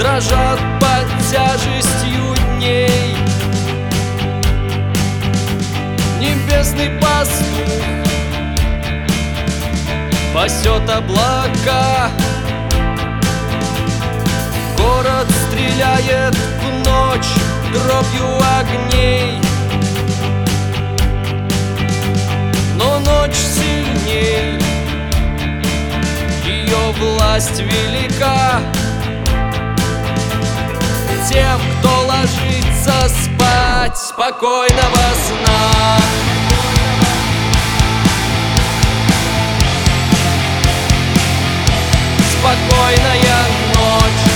дрожат под тяжестью дней. Небесный пастух пасет облака. Город стреляет в ночь дробью огней. Но ночь сильней Ее власть велика Тем, кто ложится спать Спокойного сна. Спокойная ночь.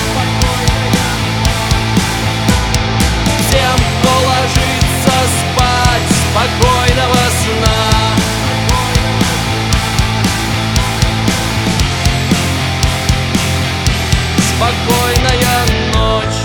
Всем, кто ложится спать Спокойного сна. Спокойная ночь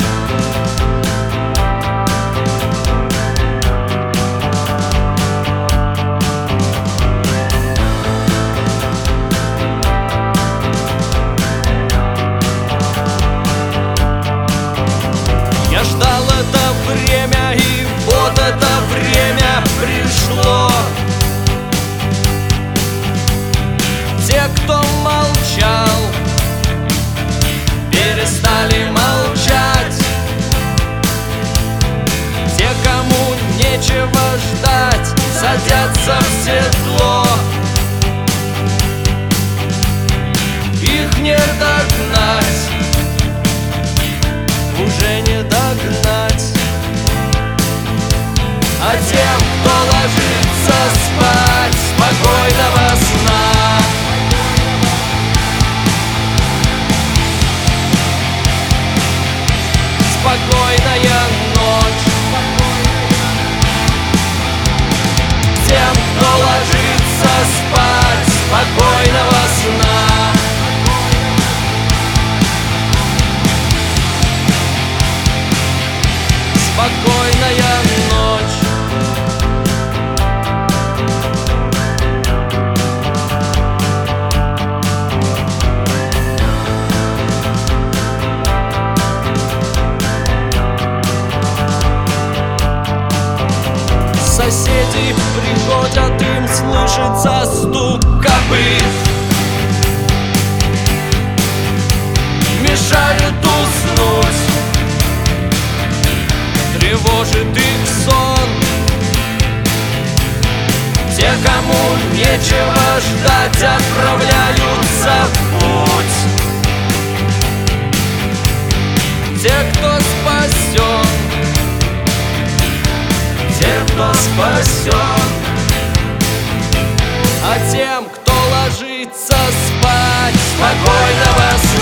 Тем, кто ложится спать Спокойного Соседи приходят, им слышится стук копыт. Мешают уснуть тревожит их сон. Те, кому нечего ждать, отправляются кто спасен А тем, кто ложится спать Спокойного сна